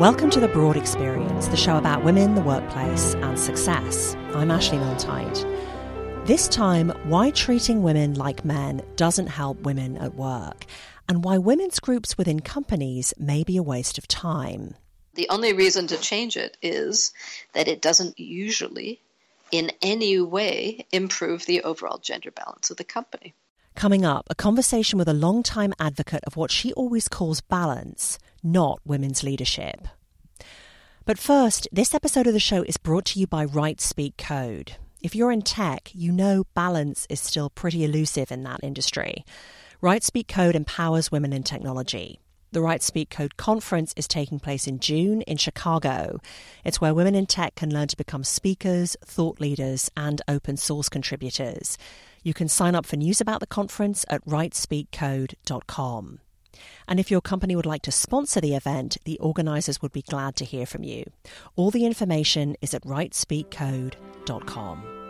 Welcome to The Broad Experience, the show about women, the workplace, and success. I'm Ashley Milne-Tyte. This time, why treating women like men doesn't help women at work, and why women's groups within companies may be a waste of time. The only reason to change it is that it doesn't usually, in any way, improve the overall gender balance of the company. Coming up, a conversation with a long-time advocate of what she always calls balance, not women's leadership. But first, this episode of the show is brought to you by Write Speak Code. If you're in tech, you know balance is still pretty elusive in that industry. Write Speak Code empowers women in technology. The Write Speak Code conference is taking place in June in Chicago. It's where women in tech can learn to become speakers, thought leaders, and open source contributors. You can sign up for news about the conference at writespeakcode.com. And if your company would like to sponsor the event, the organisers would be glad to hear from you. All the information is at writespeakcode.com.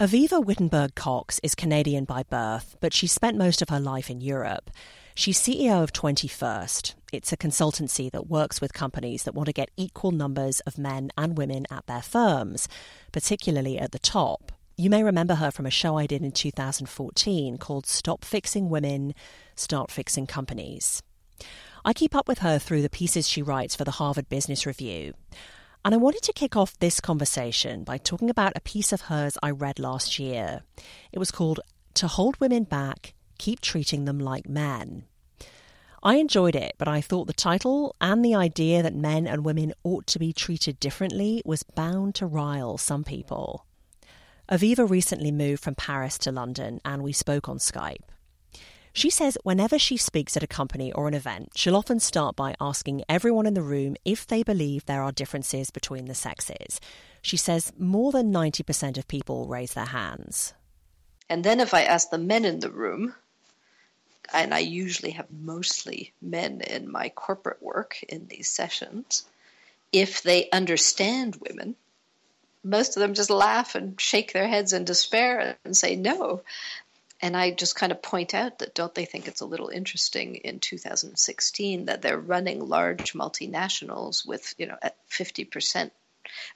Aviva Wittenberg Cox is Canadian by birth, but she spent most of her life in Europe. She's CEO of 20-first. It's a consultancy that works with companies that want to get equal numbers of men and women at their firms, particularly at the top. You may remember her from a show I did in 2014 called Stop Fixing Women, Start Fixing Companies. I keep up with her through the pieces she writes for the Harvard Business Review. And I wanted to kick off this conversation by talking about a piece of hers I read last year. It was called To Hold Women Back, Keep Treating Them Like Men. I enjoyed it, but I thought the title and the idea that men and women ought to be treated differently was bound to rile some people. Avivah recently moved from Paris to London, and we spoke on Skype. She says whenever she speaks at a company or an event, she'll often start by asking everyone in the room if they believe there are differences between the sexes. She says more than 90% of people raise their hands. And then if I ask the men in the room, and I usually have mostly men in my corporate work in these sessions, if they understand women, most of them just laugh and shake their heads in despair and say no. And I just kind of point out that don't they think it's a little interesting in 2016 that they're running large multinationals with, you know, at 50%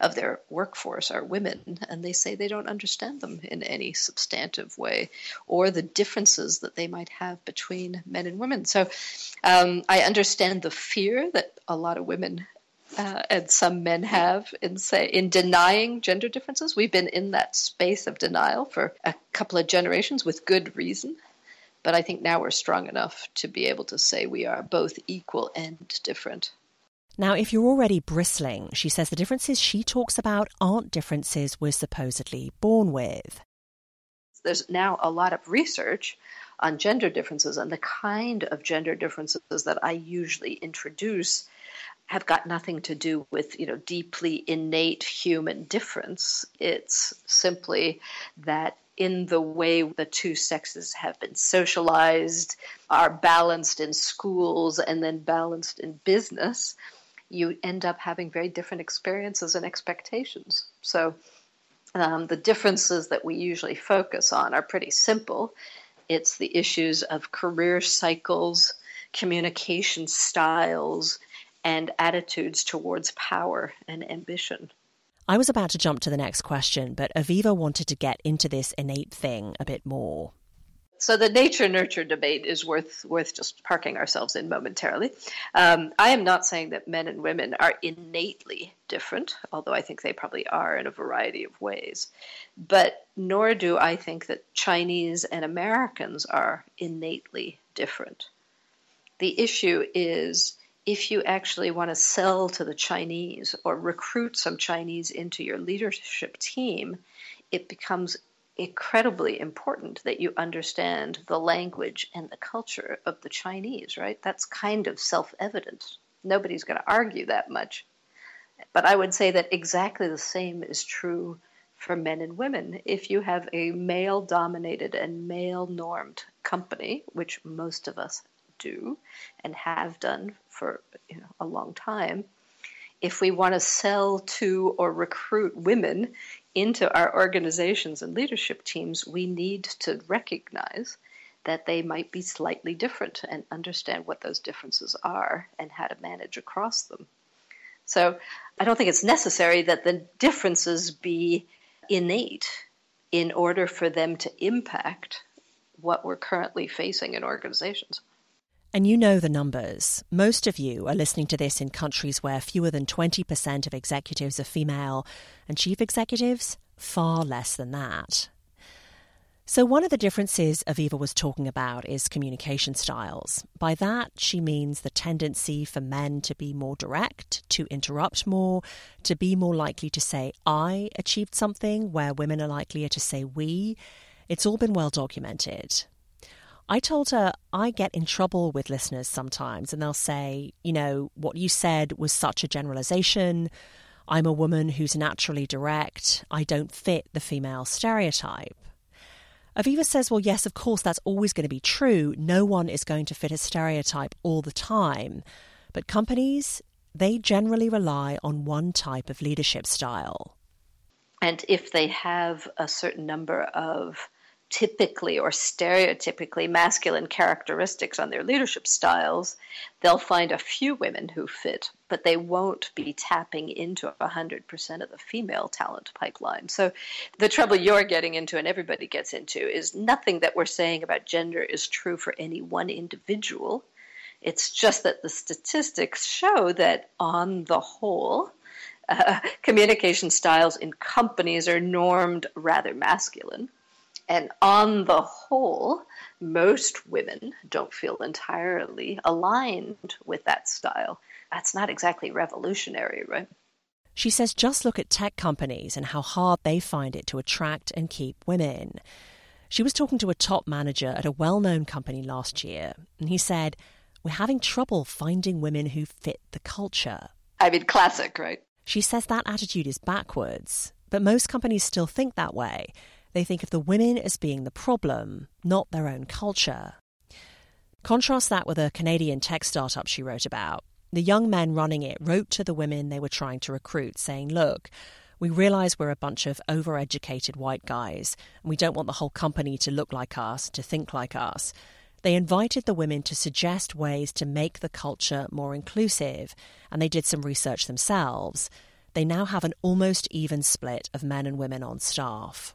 of their workforce are women, and they say they don't understand them in any substantive way, or the differences that they might have between men and women. So um, I understand the fear that a lot of women uh, and some men have in say in denying gender differences. We've been in that space of denial for a couple of generations with good reason. But I think now we're strong enough to be able to say we are both equal and different. Now, if you're already bristling, she says the differences she talks about aren't differences we're supposedly born with. There's now a lot of research on gender differences, and the kind of gender differences that I usually introduce have got nothing to do with you know deeply innate human difference it's simply that in the way the two sexes have been socialized are balanced in schools and then balanced in business you end up having very different experiences and expectations so um, the differences that we usually focus on are pretty simple it's the issues of career cycles communication styles and attitudes towards power and ambition. I was about to jump to the next question, but Avivah wanted to get into this innate thing a bit more. So the nature nurture debate is worth worth just parking ourselves in momentarily. Um, I am not saying that men and women are innately different, although I think they probably are in a variety of ways. But nor do I think that Chinese and Americans are innately different. The issue is if you actually want to sell to the Chinese or recruit some Chinese into your leadership team, it becomes incredibly important that you understand the language and the culture of the Chinese, right? That's kind of self evident. Nobody's going to argue that much. But I would say that exactly the same is true for men and women. If you have a male dominated and male normed company, which most of us do and have done for you know, a long time, if we want to sell to or recruit women into our organizations and leadership teams, we need to recognize that they might be slightly different and understand what those differences are and how to manage across them. So I don't think it's necessary that the differences be innate in order for them to impact what we're currently facing in organizations. And you know the numbers. Most of you are listening to this in countries where fewer than 20% of executives are female, and chief executives, far less than that. So, one of the differences Avivah was talking about is communication styles. By that, she means the tendency for men to be more direct, to interrupt more, to be more likely to say, I achieved something, where women are likelier to say, we. It's all been well documented. I told her I get in trouble with listeners sometimes, and they'll say, you know, what you said was such a generalization. I'm a woman who's naturally direct. I don't fit the female stereotype. Avivah says, well, yes, of course, that's always going to be true. No one is going to fit a stereotype all the time. But companies, they generally rely on one type of leadership style. And if they have a certain number of typically or stereotypically masculine characteristics on their leadership styles, they'll find a few women who fit, but they won't be tapping into 100% of the female talent pipeline. So the trouble you're getting into and everybody gets into is nothing that we're saying about gender is true for any one individual. It's just that the statistics show that on the whole, uh, communication styles in companies are normed rather masculine. And on the whole, most women don't feel entirely aligned with that style. That's not exactly revolutionary, right? She says just look at tech companies and how hard they find it to attract and keep women. She was talking to a top manager at a well known company last year, and he said, We're having trouble finding women who fit the culture. I mean, classic, right? She says that attitude is backwards, but most companies still think that way. They think of the women as being the problem, not their own culture. Contrast that with a Canadian tech startup she wrote about. The young men running it wrote to the women they were trying to recruit, saying, Look, we realize we're a bunch of overeducated white guys, and we don't want the whole company to look like us, to think like us. They invited the women to suggest ways to make the culture more inclusive, and they did some research themselves. They now have an almost even split of men and women on staff.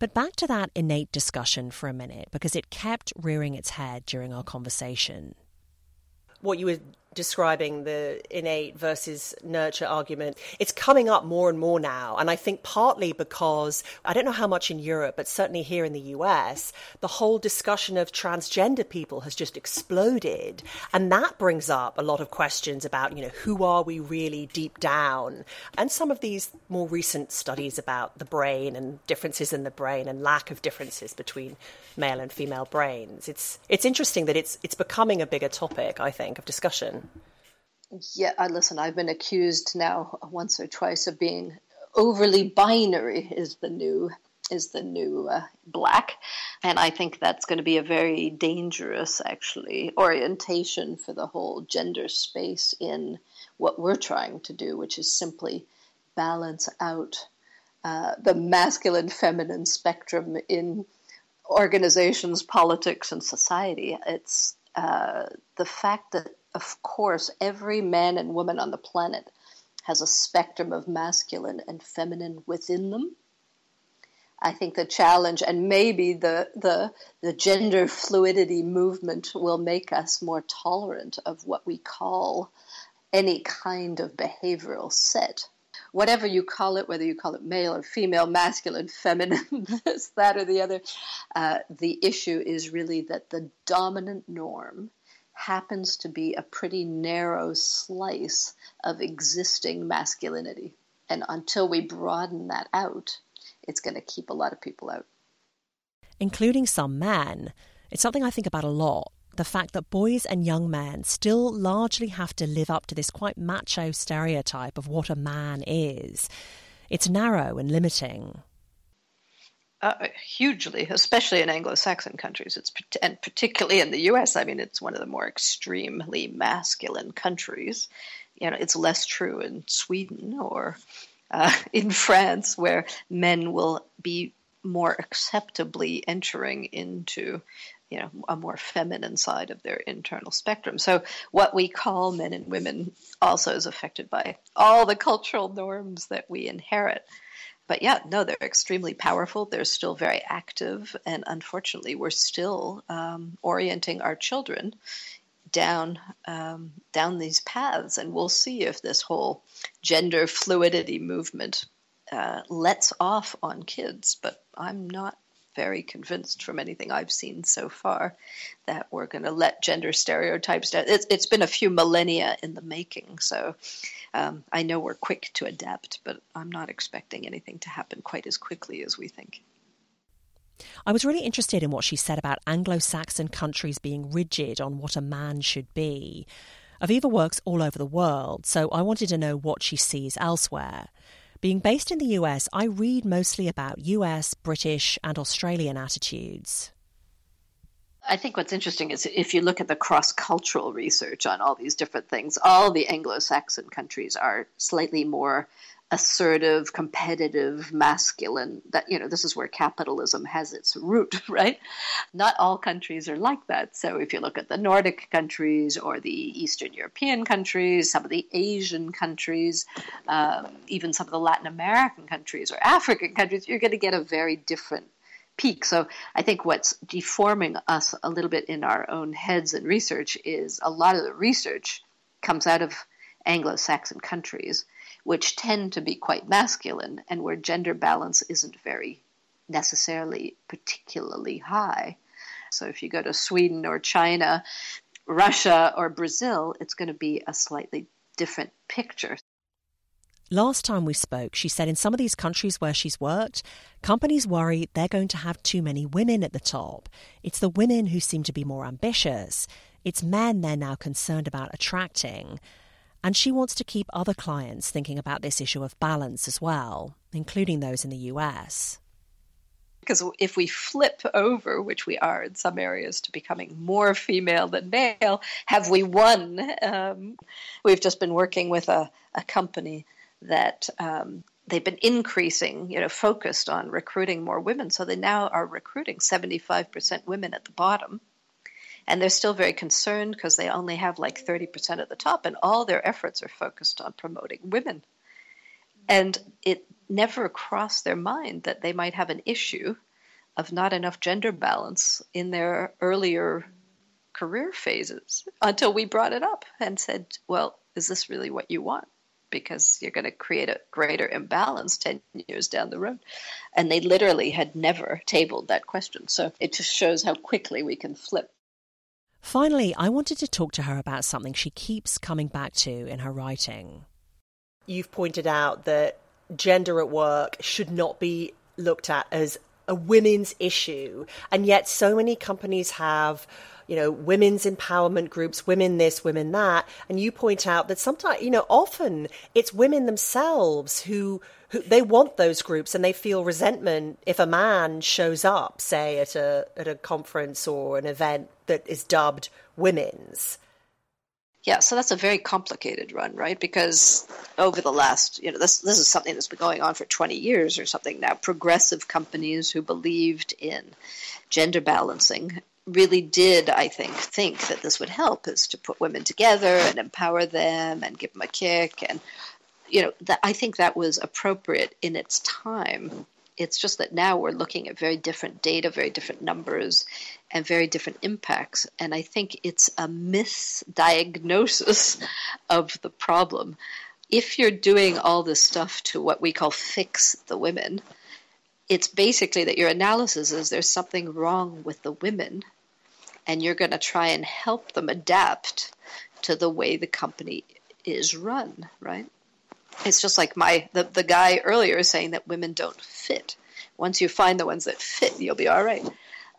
But back to that innate discussion for a minute, because it kept rearing its head during our conversation. What you were describing the innate versus nurture argument, it's coming up more and more now. And I think partly because I don't know how much in Europe, but certainly here in the US, the whole discussion of transgender people has just exploded. And that brings up a lot of questions about, you know, who are we really deep down? And some of these more recent studies about the brain and differences in the brain and lack of differences between male and female brains. It's it's interesting that it's it's becoming a bigger topic, I think, of discussion. Yeah, listen. I've been accused now once or twice of being overly binary. Is the new is the new uh, black, and I think that's going to be a very dangerous, actually, orientation for the whole gender space in what we're trying to do, which is simply balance out uh, the masculine feminine spectrum in organizations, politics, and society. It's uh, the fact that of course, every man and woman on the planet has a spectrum of masculine and feminine within them. I think the challenge and maybe the, the, the gender fluidity movement will make us more tolerant of what we call any kind of behavioral set. Whatever you call it, whether you call it male or female, masculine, feminine, this, that, or the other, uh, the issue is really that the dominant norm happens to be a pretty narrow slice of existing masculinity. And until we broaden that out, it's going to keep a lot of people out. Including some men. It's something I think about a lot. The fact that boys and young men still largely have to live up to this quite macho stereotype of what a man is. It's narrow and limiting. Uh, hugely, especially in Anglo-Saxon countries. It's and particularly in the U.S. I mean, it's one of the more extremely masculine countries. You know, it's less true in Sweden or uh, in France, where men will be more acceptably entering into you know a more feminine side of their internal spectrum so what we call men and women also is affected by all the cultural norms that we inherit but yeah no they're extremely powerful they're still very active and unfortunately we're still um, orienting our children down um, down these paths, and we'll see if this whole gender fluidity movement uh, lets off on kids. But I'm not very convinced from anything I've seen so far that we're going to let gender stereotypes down. It's, it's been a few millennia in the making, so um, I know we're quick to adapt, but I'm not expecting anything to happen quite as quickly as we think. I was really interested in what she said about Anglo Saxon countries being rigid on what a man should be. Avivah works all over the world, so I wanted to know what she sees elsewhere. Being based in the US, I read mostly about US, British, and Australian attitudes. I think what's interesting is if you look at the cross cultural research on all these different things, all the Anglo Saxon countries are slightly more assertive, competitive, masculine. That you know, this is where capitalism has its root, right? Not all countries are like that. So if you look at the Nordic countries or the Eastern European countries, some of the Asian countries, um, even some of the Latin American countries or African countries, you're going to get a very different peak. So I think what's deforming us a little bit in our own heads and research is a lot of the research comes out of Anglo-Saxon countries which tend to be quite masculine and where gender balance isn't very necessarily particularly high. So if you go to Sweden or China, Russia or Brazil, it's going to be a slightly different picture. Last time we spoke, she said in some of these countries where she's worked, companies worry they're going to have too many women at the top. It's the women who seem to be more ambitious. It's men they're now concerned about attracting. And she wants to keep other clients thinking about this issue of balance as well, including those in the US. Because if we flip over, which we are in some areas, to becoming more female than male, have we won? Um, we've just been working with a, a company that um, they've been increasing, you know, focused on recruiting more women. So they now are recruiting 75% women at the bottom and they're still very concerned because they only have like 30% at the top, and all their efforts are focused on promoting women. And it never crossed their mind that they might have an issue of not enough gender balance in their earlier career phases until we brought it up and said, well, is this really what you want? Because you're going to create a greater imbalance 10 years down the road. And they literally had never tabled that question. So it just shows how quickly we can flip Finally, I wanted to talk to her about something she keeps coming back to in her writing. You've pointed out that gender at work should not be looked at as a women's issue, and yet so many companies have you know, women's empowerment groups, women this, women that. And you point out that sometimes, you know, often it's women themselves who, who they want those groups and they feel resentment if a man shows up, say, at a, at a conference or an event that is dubbed women's. Yeah, so that's a very complicated run, right? Because over the last, you know, this this is something that's been going on for 20 years or something now. Progressive companies who believed in gender balancing really did, I think, think that this would help is to put women together and empower them and give them a kick. And, you know, that, I think that was appropriate in its time. It's just that now we're looking at very different data, very different numbers, and very different impacts. And I think it's a misdiagnosis of the problem. If you're doing all this stuff to what we call fix the women, it's basically that your analysis is there's something wrong with the women and you're going to try and help them adapt to the way the company is run, right? It's just like my the, the guy earlier saying that women don't fit. Once you find the ones that fit, you'll be all right.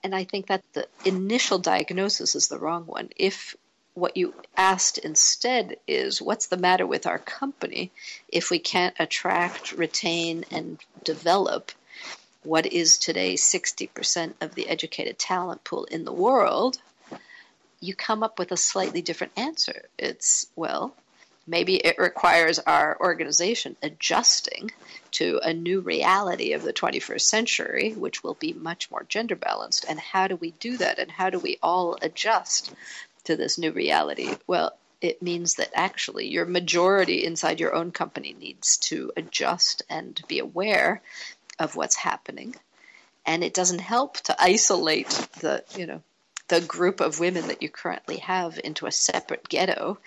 And I think that the initial diagnosis is the wrong one. If what you asked instead is what's the matter with our company if we can't attract, retain, and develop what is today 60% of the educated talent pool in the world, you come up with a slightly different answer. It's, well, maybe it requires our organization adjusting to a new reality of the 21st century, which will be much more gender balanced. And how do we do that? And how do we all adjust to this new reality? Well, it means that actually your majority inside your own company needs to adjust and be aware of what's happening. And it doesn't help to isolate the, you know, the group of women that you currently have into a separate ghetto.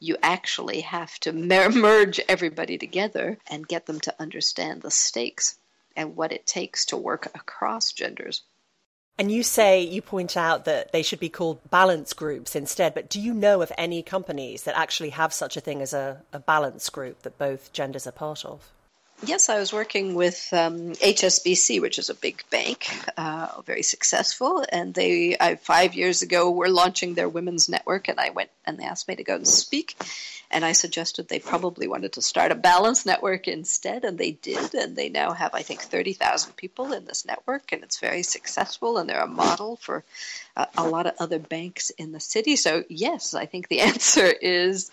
You actually have to merge everybody together and get them to understand the stakes and what it takes to work across genders. And you say, you point out that they should be called balance groups instead, but do you know of any companies that actually have such a thing as a, a balance group that both genders are part of? Yes, I was working with um, HSBC, which is a big bank, uh, very successful. And they, I, five years ago, were launching their women's network, and I went and they asked me to go and speak. And I suggested they probably wanted to start a balance network instead, and they did. And they now have, I think, 30,000 people in this network, and it's very successful. And they're a model for uh, a lot of other banks in the city. So, yes, I think the answer is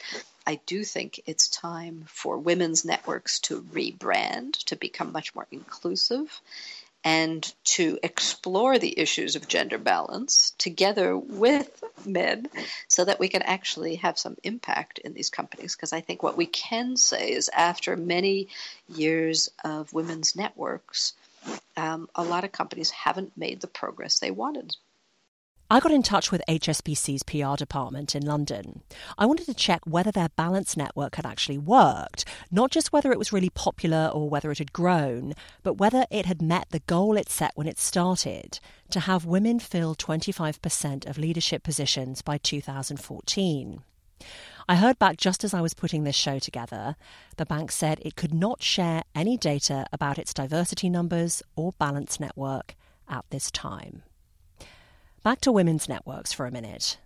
I do think it's time for women's networks to rebrand, to become much more inclusive, and to explore the issues of gender balance together with men so that we can actually have some impact in these companies. Because I think what we can say is after many years of women's networks, um, a lot of companies haven't made the progress they wanted. I got in touch with HSBC's PR department in London. I wanted to check whether their balance network had actually worked, not just whether it was really popular or whether it had grown, but whether it had met the goal it set when it started to have women fill 25% of leadership positions by 2014. I heard back just as I was putting this show together. The bank said it could not share any data about its diversity numbers or balance network at this time. Back to women's networks for a minute.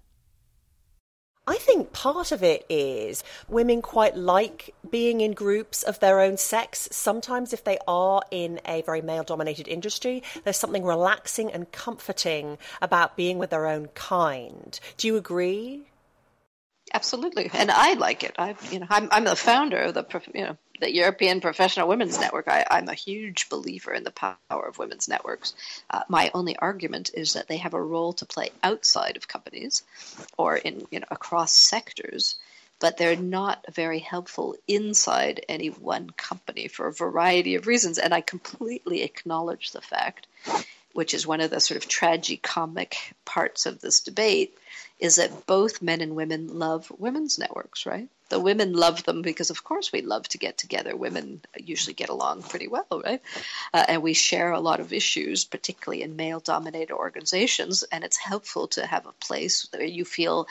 I think part of it is women quite like being in groups of their own sex. Sometimes, if they are in a very male dominated industry, there's something relaxing and comforting about being with their own kind. Do you agree? Absolutely, and I like it. I, you know, I'm I'm the founder of the you know the European Professional Women's Network. I, am a huge believer in the power of women's networks. Uh, my only argument is that they have a role to play outside of companies, or in you know across sectors, but they're not very helpful inside any one company for a variety of reasons. And I completely acknowledge the fact, which is one of the sort of tragicomic parts of this debate is that both men and women love women's networks, right? The women love them because, of course, we love to get together. Women usually get along pretty well, right? Uh, and we share a lot of issues, particularly in male dominated organizations. And it's helpful to have a place where you feel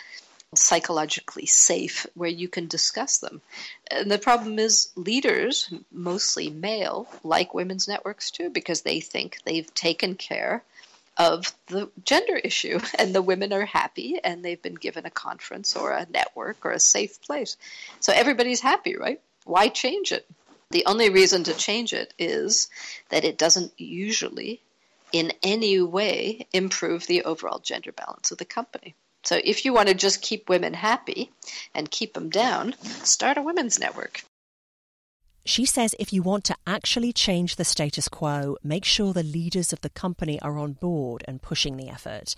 psychologically safe where you can discuss them. And the problem is leaders, mostly male, like women's networks too, because they think they've taken care of the gender issue and the women are happy and they've been given a conference or a network or a safe place. So everybody's happy right? Why change it? The only reason to change it is that it doesn't usually in any way improve the overall gender balance of the company. So if you want to just keep women happy and keep them down start a women's network she says if you want to actually change the status quo, make sure the leaders of the company are on board and pushing the effort.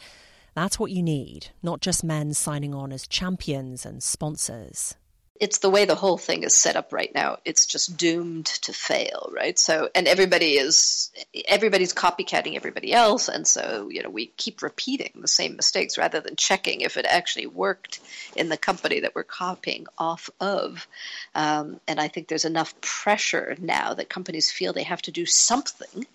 That's what you need, not just men signing on as champions and sponsors it's the way the whole thing is set up right now. It's just doomed to fail, right? So, and everybody is everybody's copycatting everybody else, and so you know we keep repeating the same mistakes rather than checking if it actually worked in the company that we're copying off of. Um, and I think there's enough pressure now that companies feel they have to do something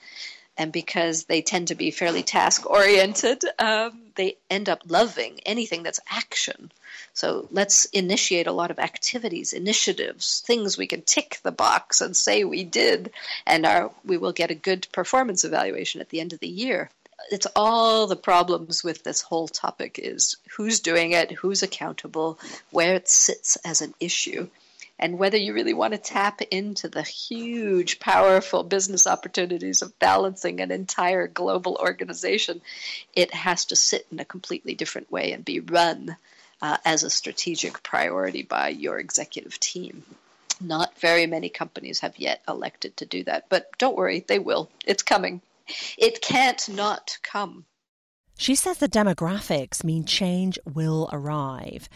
and because they tend to be fairly task oriented, um, they end up loving anything that's action. So let's initiate a lot of activities, initiatives, things we can tick the box and say we did, and our, we will get a good performance evaluation at the end of the year. It's all the problems with this whole topic is who's doing it, who's accountable, where it sits as an issue and whether you really want to tap into the huge, powerful business opportunities of balancing an entire global organization, it has to sit in a completely different way and be run uh, as a strategic priority by your executive team. Not very many companies have yet elected to do that, but don't worry, they will. It's coming. It can't not come. She says the demographics mean change will arrive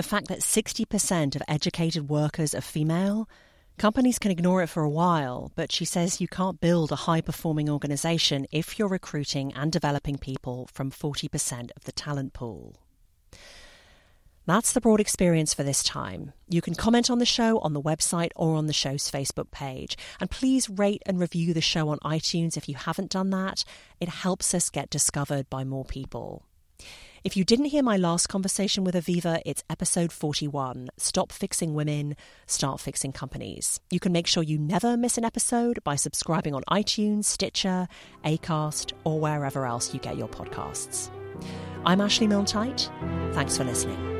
the fact that 60% of educated workers are female. Companies can ignore it for a while, but she says you can't build a high performing organisation if you're recruiting and developing people from 40% of the talent pool. That's the broad experience for this time. You can comment on the show on the website or on the show's Facebook page. And please rate and review the show on iTunes if you haven't done that. It helps us get discovered by more people. If you didn't hear my last conversation with Avivah, it's episode 41 Stop Fixing Women, Start Fixing Companies. You can make sure you never miss an episode by subscribing on iTunes, Stitcher, Acast, or wherever else you get your podcasts. I'm Ashley Milne Thanks for listening.